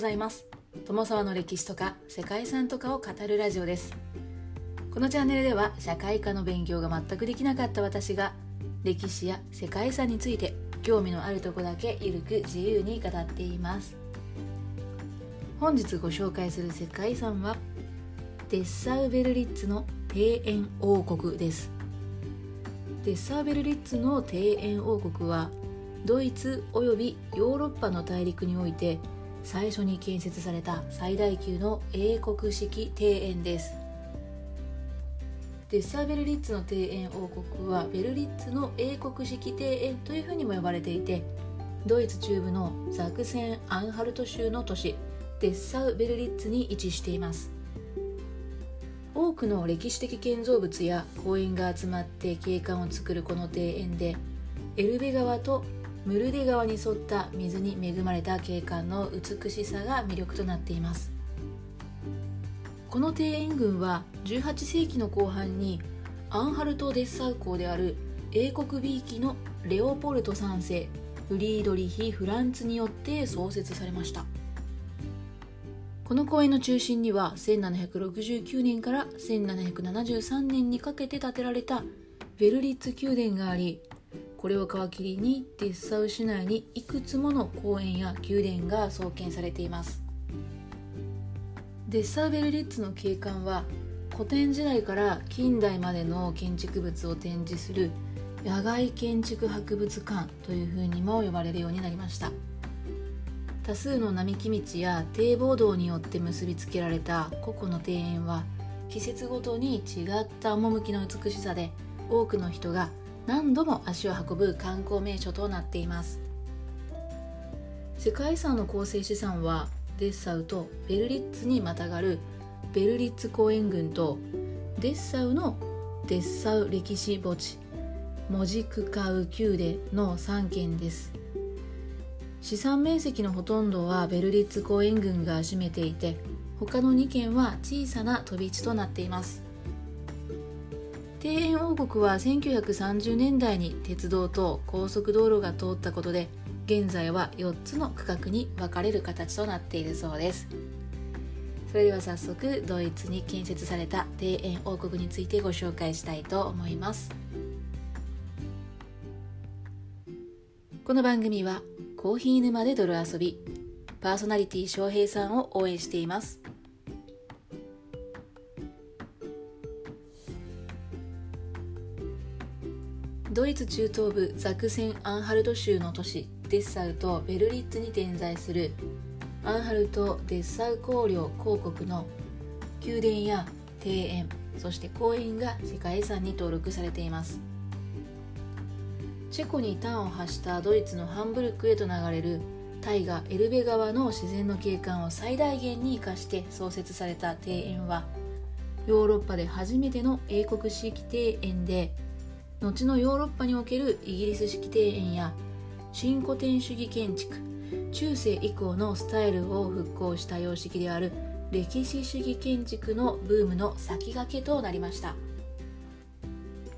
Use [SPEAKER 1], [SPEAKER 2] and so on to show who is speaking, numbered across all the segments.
[SPEAKER 1] ございます。友沢の歴史とか世界遺産とかを語るラジオです。このチャンネルでは社会科の勉強が全くできなかった私が歴史や世界遺産について興味のあるとこだけゆるく自由に語っています。本日ご紹介する世界遺産はデッサウベルリッツの庭園王国です。デッサウベルリッツの庭園王国はドイツおよびヨーロッパの大陸において最初に建設された最大級の英国式庭園です。デッサーベルリッツの庭園王国はベルリッツの英国式庭園というふうにも呼ばれていてドイツ中部のザクセン・アンハルト州の都市デッサウベルリッツに位置しています。多くの歴史的建造物や公園が集まって景観を作るこの庭園でエルベ川とムルデ川に沿った水に恵まれた景観の美しさが魅力となっています。この庭園群は18世紀の後半にアンハルト・デッサウ公である英国 B 期のレオポルト3世フリードリヒ・フランツによって創設されました。この公園の中心には1769年から1773年にかけて建てられたベルリッツ宮殿がありこれを皮切りにデッサウ市内にいくつもの公園や宮殿が創建されています。デッサウベルリッツの景観は古典時代から近代までの建築物を展示する野外建築博物館というふうにも呼ばれるようになりました。多数の並木道や堤防道によって結びつけられた個々の庭園は季節ごとに違った趣の美しさで多くの人が何度も足を運ぶ観光名所となっています。世界遺産の構成資産はデッサウとベルリッツにまたがるベルリッツ公園群とデッサウのデッサウ歴史墓地モジクカウ宮殿の3県です。資産面積のほとんどはベルリッツ公園群が占めていて他の2県は小さな飛び地となっています。庭園王国は1930年代に鉄道と高速道路が通ったことで現在は4つの区画に分かれる形となっているそうです。それでは早速ドイツに建設された庭園王国についてご紹介したいと思います。この番組はコーヒー沼で泥遊びパーソナリティ翔平さんを応援しています。ドイツ中東部ザクセン・アンハルト州の都市デッサウとベルリッツに点在する。アンハルト・デッサウ公領公国の宮殿や庭園そして公園が世界遺産に登録されています。チェコに端を発したドイツのハンブルクへと流れる。大河エルベ川の自然の景観を最大限に生かして創設された庭園は。ヨーロッパで初めての英国式庭園で後のヨーロッパにおけるイギリス式庭園や新古典主義建築中世以降のスタイルを復興した様式である歴史主義建築のブームの先駆けとなりました。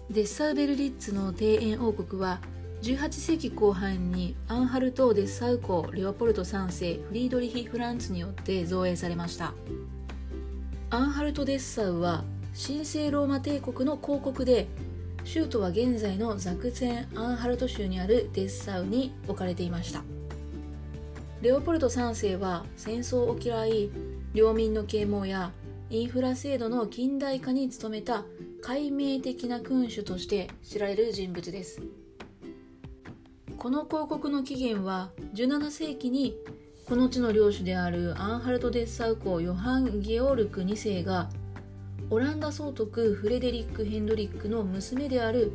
[SPEAKER 1] デッサウベルリッツの庭園王国は18世紀後半にアンハルト・デッサウ公レオポルト3世フリードリヒ・フランツによって造営されました。アンハルト・デッサウは神聖ローマ帝国の公国で州都は現在のザクセン・アンハルト州にあるデッサウに置かれていました。レオポルト3世は戦争を嫌い領民の啓蒙やインフラ制度の近代化に努めた解明的な君主として知られる人物です。この広告の起源は17世紀にこの地の領主であるアンハルト・デッサウ公ヨハン・ゲオルク2世がオランダ総督フレデリック・ヘンドリックの娘である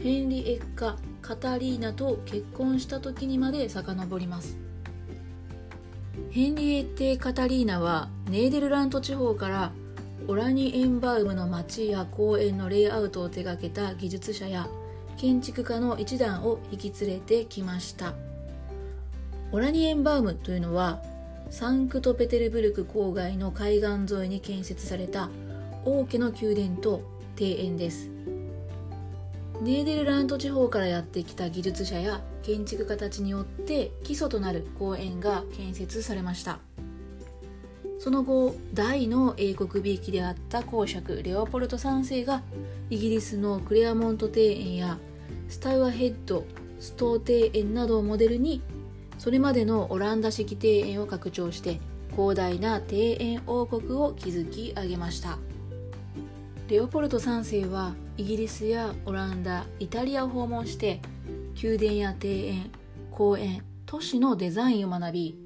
[SPEAKER 1] ヘンリエッカ・カタリーナと結婚した時にまで遡ります。ヘンリエッテ・カタリーナはネーデルラント地方からオラニエンバウムの町や公園のレイアウトを手掛けた技術者や建築家の一団を引き連れてきました。オラニエンバウムというのはサンクトペテルブルク郊外の海岸沿いに建設された王家の宮殿と庭園です。ネーデルラント地方からやってきた技術者や建築家たちによって基礎となる公園が建設されました。その後大の英国びいきであった公爵レオポルト3世がイギリスのクレアモント庭園やスタウアヘッドストー庭園などをモデルにそれまでのオランダ式庭園を拡張して広大な庭園王国を築き上げました。レオポルト3世はイギリスやオランダイタリアを訪問して宮殿や庭園公園都市のデザインを学び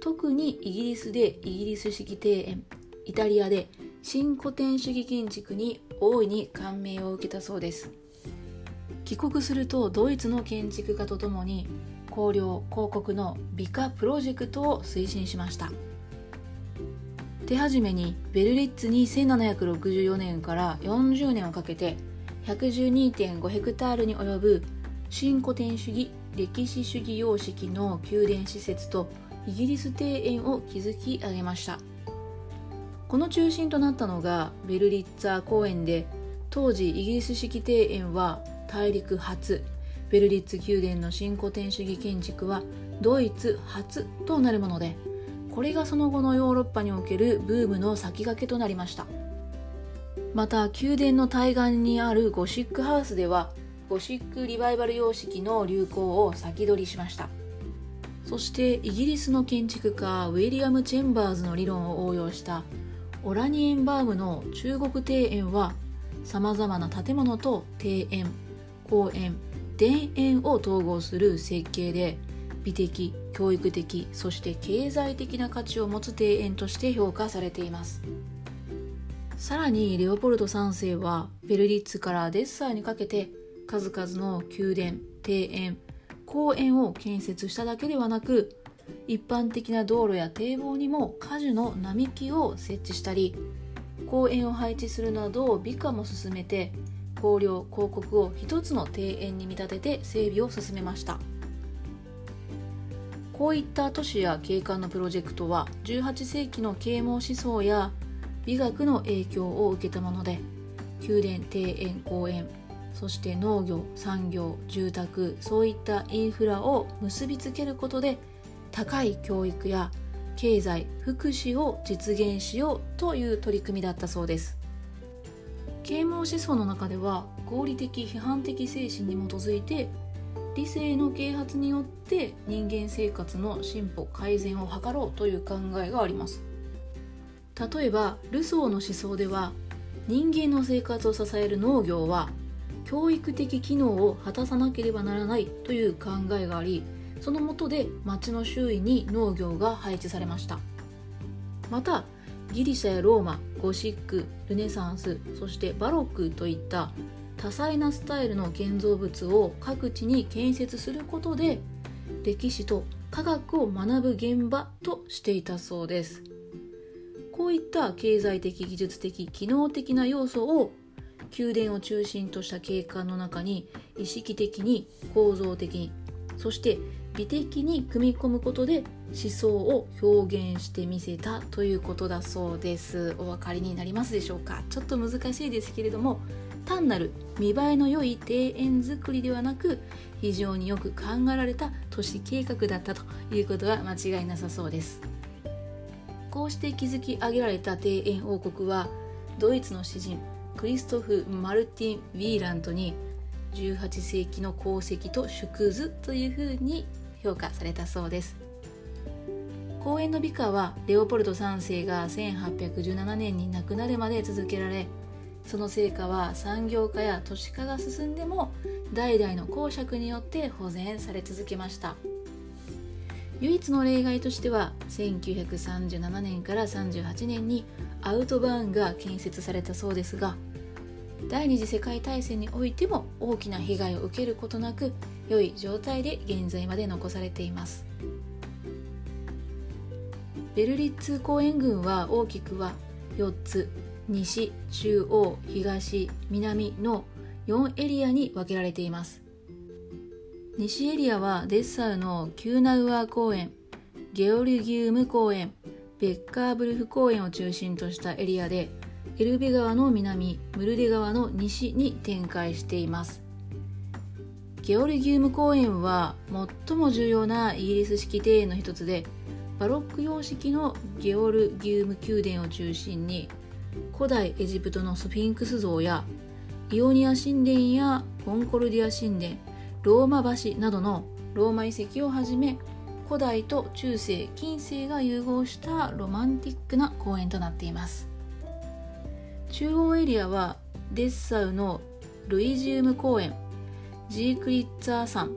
[SPEAKER 1] 特にイギリスでイギリス式庭園イタリアで新古典主義建築に大いに感銘を受けたそうです。帰国するとドイツの建築家とともに光陵広告の美化プロジェクトを推進しました。手始めにベルリッツに1764年から40年をかけて112.5ヘクタールに及ぶ新古典主義歴史主義様式の宮殿施設とイギリス庭園を築き上げました。この中心となったのがベルリッツァー公園で当時イギリス式庭園は大陸初ベルリッツ宮殿の新古典主義建築はドイツ初となるものでこれがその後のヨーロッパにおけるブームの先駆けとなりました。また宮殿の対岸にあるゴシックハウスではゴシックリバイバル様式の流行を先取りしました。そしてイギリスの建築家ウィリアム・チェンバーズの理論を応用したオラニエンバームの中国庭園はさまざまな建物と庭園公園田園を統合する設計で美的教育的そして経済的な価値を持つ庭園として評価されています。さらにレオポルト3世はベルリッツからデッサーにかけて数々の宮殿庭園公園を建設しただけではなく一般的な道路や堤防にも果樹の並木を設置したり公園を配置するなど美化も進めて光陵広告を一つの庭園に見立てて整備を進めました。こういった都市や景観のプロジェクトは18世紀の啓蒙思想や美学の影響を受けたもので宮殿庭園公園そして農業産業住宅そういったインフラを結びつけることで高い教育や経済福祉を実現しようという取り組みだったそうです。啓蒙思想の中では合理的批判的精神に基づいて理性の啓発によって人間生活の進歩改善を図ろうという考えがあります。例えばルソーの思想では人間の生活を支える農業は教育的機能を果たさなければならないという考えがありその下で町の周囲に農業が配置されました。またギリシャやローマゴシックルネサンスそしてバロックといった多彩なスタイルの建造物を各地に建設することで歴史と科学を学ぶ現場としていたそうです。こういった経済的技術的機能的な要素を宮殿を中心とした景観の中に意識的に構造的にそして美的に組み込むことで思想を表現してみせたということだそうです。お分かりになりますでしょうか？ちょっと難しいですけれども単なる見栄えの良い庭園作りではなく非常によく考えられた都市計画だったということは間違いなさそうです。こうして築き上げられた庭園王国はドイツの詩人クリストフ・マルティン・ウィーラントに18世紀の功績と縮図というふうに評価されたそうです。公園の美化はレオポルト3世が1817年に亡くなるまで続けられその成果は産業化や都市化が進んでも代々の公爵によって保全され続けました。唯一の例外としては1937年から38年にアウトバーンが建設されたそうですが第二次世界大戦においても大きな被害を受けることなく良い状態で現在まで残されています。ベルリッツ公園群は大きくは4つ。西中央東南の4エリアに分けられています。西エリアはデッサウのキューナウアー公園ゲオルギウム公園ベッカーブルフ公園を中心としたエリアでエルベ川の南ムルデ川の西に展開しています。ゲオルギウム公園は最も重要なイギリス式庭園の一つでバロック様式のゲオルギウム宮殿を中心に古代エジプトのスフィンクス像やイオニア神殿やコンコルディア神殿ローマ橋などのローマ遺跡をはじめ古代と中世近世が融合したロマンティックな公園となっています。中央エリアはデッサウのルイジウム公園ジークリッツァー山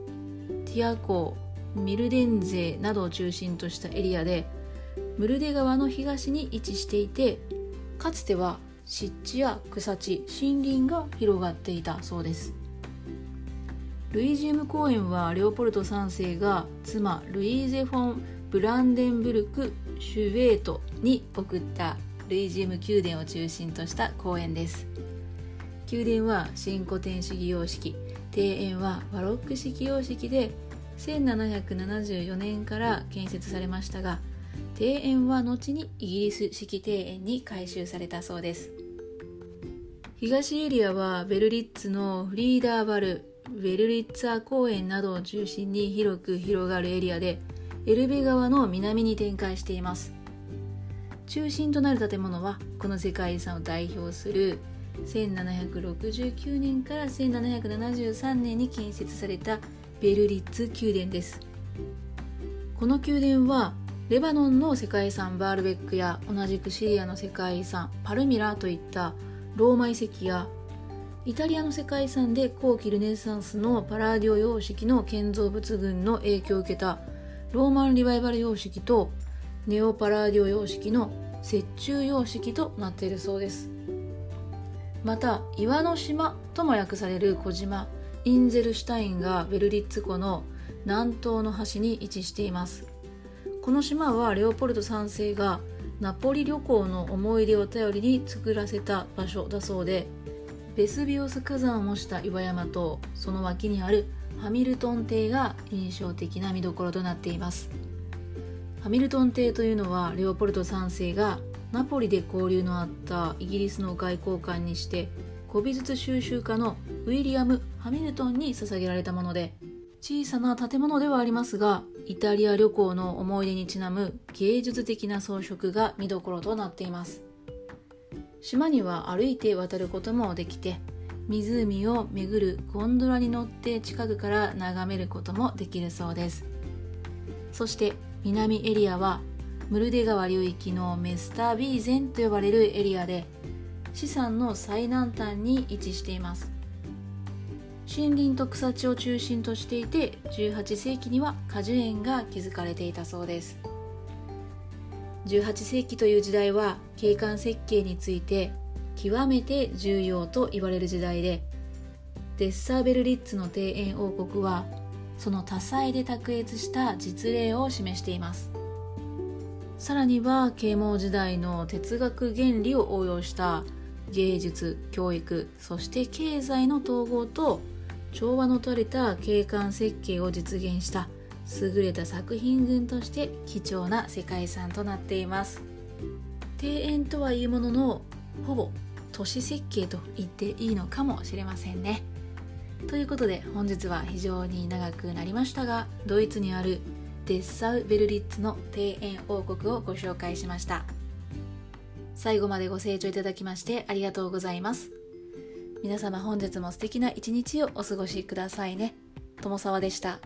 [SPEAKER 1] ティア港ミルデンゼなどを中心としたエリアでムルデ川の東に位置していてかつては湿地や草地森林が広がっていたそうです。ルイジウム公園はレオポルト3世が妻ルイーゼ・フォン・ブランデンブルク・シュヴェートに送ったルイジウム宮殿を中心とした公園です。宮殿は新古典主義様式庭園はバロック式様式で1774年から建設されましたが庭園は後にイギリス式庭園に改修されたそうです。東エリアはベルリッツのフリーダーバルベルリッツァ公園などを中心に広く広がるエリアでエルベ川の南に展開しています。中心となる建物はこの世界遺産を代表する1769年から1773年に建設されたベルリッツ宮殿です。この宮殿はレバノンの世界遺産バールベックや同じくシリアの世界遺産パルミラといったローマ遺跡やイタリアの世界遺産で後期ルネサンスのパラーディオ様式の建造物群の影響を受けたローマンリバイバル様式とネオパラーディオ様式の折衷様式となっているそうです。また岩の島とも訳される小島インゼルシュタインがベルリッツ湖の南東の端に位置しています。この島はレオポルト3世がナポリ旅行の思い出を頼りに作らせた場所だそうでベスビオス火山を模した岩山とその脇にあるハミルトン邸が印象的な見どころとなっています。ハミルトン邸というのはレオポルト3世がナポリで交流のあったイギリスの外交官にして古美術収集家のウィリアム・ハミルトンに捧げられたもので小さな建物ではありますがイタリア旅行の思い出にちなむ芸術的な装飾が見どころとなっています。島には歩いて渡ることもできて湖を巡るゴンドラに乗って近くから眺めることもできるそうです。そして南エリアはムルデ川流域のメスタービーゼンと呼ばれるエリアで資産の最南端に位置しています。森林と草地を中心としていて18世紀には果樹園が築かれていたそうです。18世紀という時代は景観設計について極めて重要と言われる時代でデッサーベルリッツの庭園王国はその多彩で卓越した実例を示しています。さらには啓蒙時代の哲学原理を応用した芸術教育そして経済の統合と調和の取れた景観設計を実現した優れた作品群として貴重な世界遺産となっています。庭園とはいうもののほぼ都市設計と言っていいのかもしれませんね。ということで本日は非常に長くなりましたがドイツにあるデッサウ・ベルリッツの庭園王国をご紹介しました。最後までご清聴いただきましてありがとうございます。皆様本日も素敵な一日をお過ごしくださいね友沢でした。